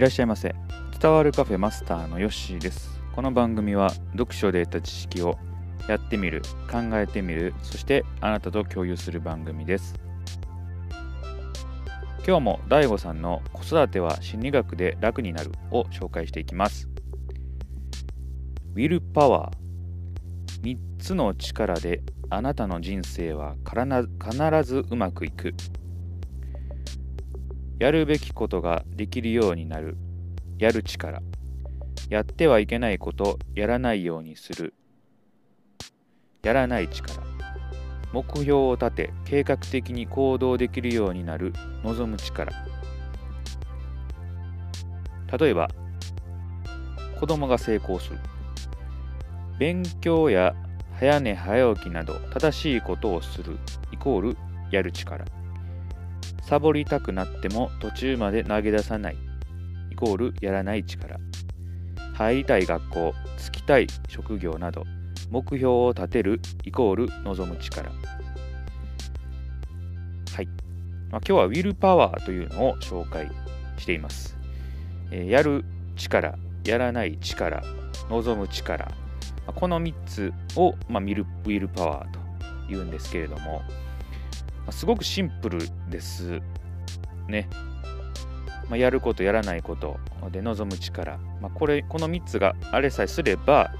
いらっしゃいませ。伝わるカフェマスターのヨッシーです。この番組は読書で得た知識をやってみる考えてみるそしてあなたと共有する番組です。今日も DAIGO さんの子育ては心理学で楽になるを紹介していきます。ウィルパワー3つの力であなたの人生は必ずうまくいく。やるべきことができるようになる。やる力。やってはいけないこと。やらないようにする。やらない力。目標を立て計画的に行動できるようになる。望む力。例えば子供が成功する。勉強や早寝早起きなど正しいことをする。イコールやる力。サボりたくなっても途中まで投げ出さない。イコールやらない力。入りたい学校就きたい職業など目標を立てるイコール望む力。はい、まあ、今日はウィルパワーというのを紹介しています、えー、やる力やらない力望む力。まこの3つを、まあ、ミルウィルパワーと言うんですけれども、すごくシンプルですね。まあ、やること、やらないことで望む力。まあ、これ、この3つがあれさえすれば、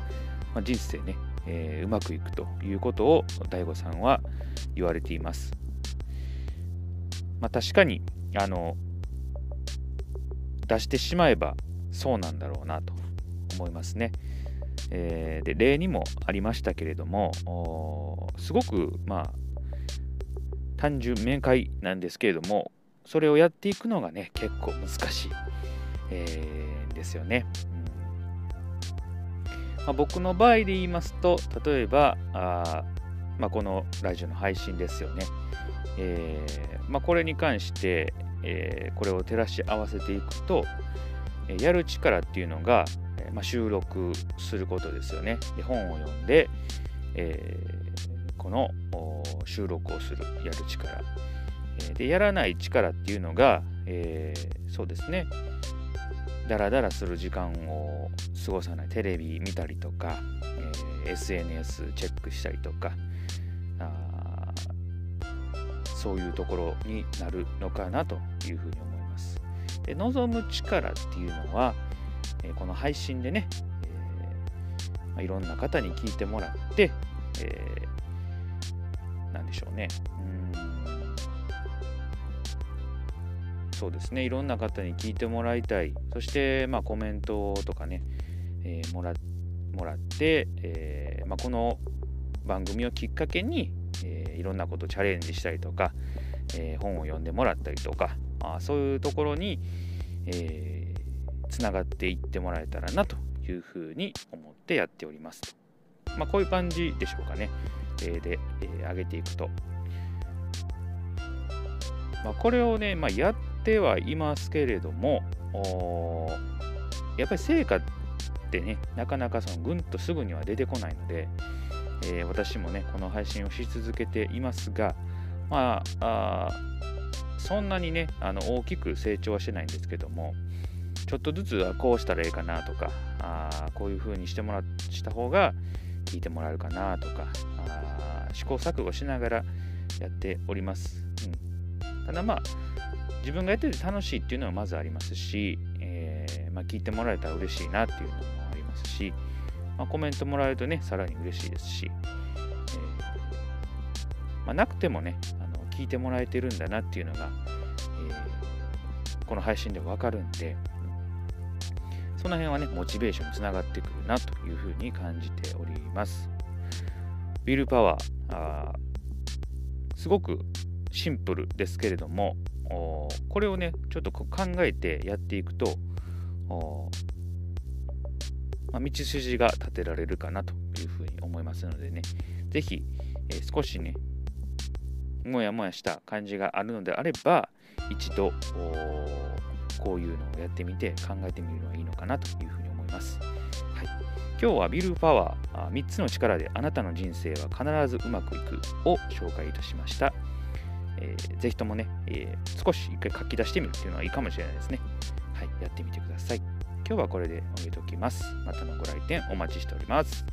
まあ、人生ね、えー、うまくいくということを DAIGO さんは言われています。まあ、確かに、あの、出してしまえばそうなんだろうなと思いますね。えー、で例にもありましたけれどもすごくまあ単純明快なんですけれどもそれをやっていくのがね結構難しい、えー、ですよね、うん。まあ、僕の場合で言いますと例えばあ、まあ、このラジオの配信ですよね、えーまあ、これに関して、えー、これを照らし合わせていくとやる力っていうのが、まあ、収録することですよね。で本を読んで、えー、この収録をするやる力、でやらない力っていうのが、えー、そうですね。ダラダラする時間を過ごさない。テレビ見たりとか、えー、SNS チェックしたりとかあそういうところになるのかなというふうに思います。で望む力っていうのは、えこの配信でね、えーまあ、いろんな方に聞いてもらって、えー、なんでしょうねうんそうですねいろんな方に聞いてもらいたいそして、まあ、コメントとかね、えー、もらもらって、えーまあ、この番組をきっかけに、えー、いろんなことチャレンジしたりとか、え、本を読んでもらったりとかあそういうところに、えーつながっていってもらえたらなというふうに思ってやっております。まあ、こういう感じでしょうかね。え、で、えー、上げていくと。まあ、これをね、まあ、やってはいますけれども、やっぱり成果ってね、なかなかそのぐんとすぐには出てこないので、えー、私もね、この配信をし続けていますが、まあ、そんなにね、あの大きく成長はしてないんですけども、ちょっとずつはこうしたらいいかなとか、あこういう風にしてもらした方が聞いてもらえるかなとか、あ試行錯誤しながらやっております。うん、ただまあ、自分がやってて楽しいっていうのはまずありますし、えー、まあ、聞いてもらえたら嬉しいなっていうのもありますし、まあ、コメントもらえるとね、さらに嬉しいですし、えー、まあ、なくてもねあの、聞いてもらえてるんだなっていうのが、えー、この配信でわかるんで、その辺はね、モチベーションにつながってくるなというふうに感じております。ウィルパワー、あすごくシンプルですけれども、これをね、ちょっと考えてやっていくと、まあ、道筋が立てられるかなというふうに思いますのでね、ぜひ、えー、少しね、もやもやした感じがあるのであれば、一度、こういうのをやってみて考えてみるのはいいのかなというふうに思います。はい、今日はビルパワー3つの力であなたの人生は必ずうまくいくを紹介いたしました。えー、ぜひともね、えー、少し一回書き出してみるっていうのはいいかもしれないですね。はい、やってみてください。今日はこれで終えておきます。またのご来店お待ちしております。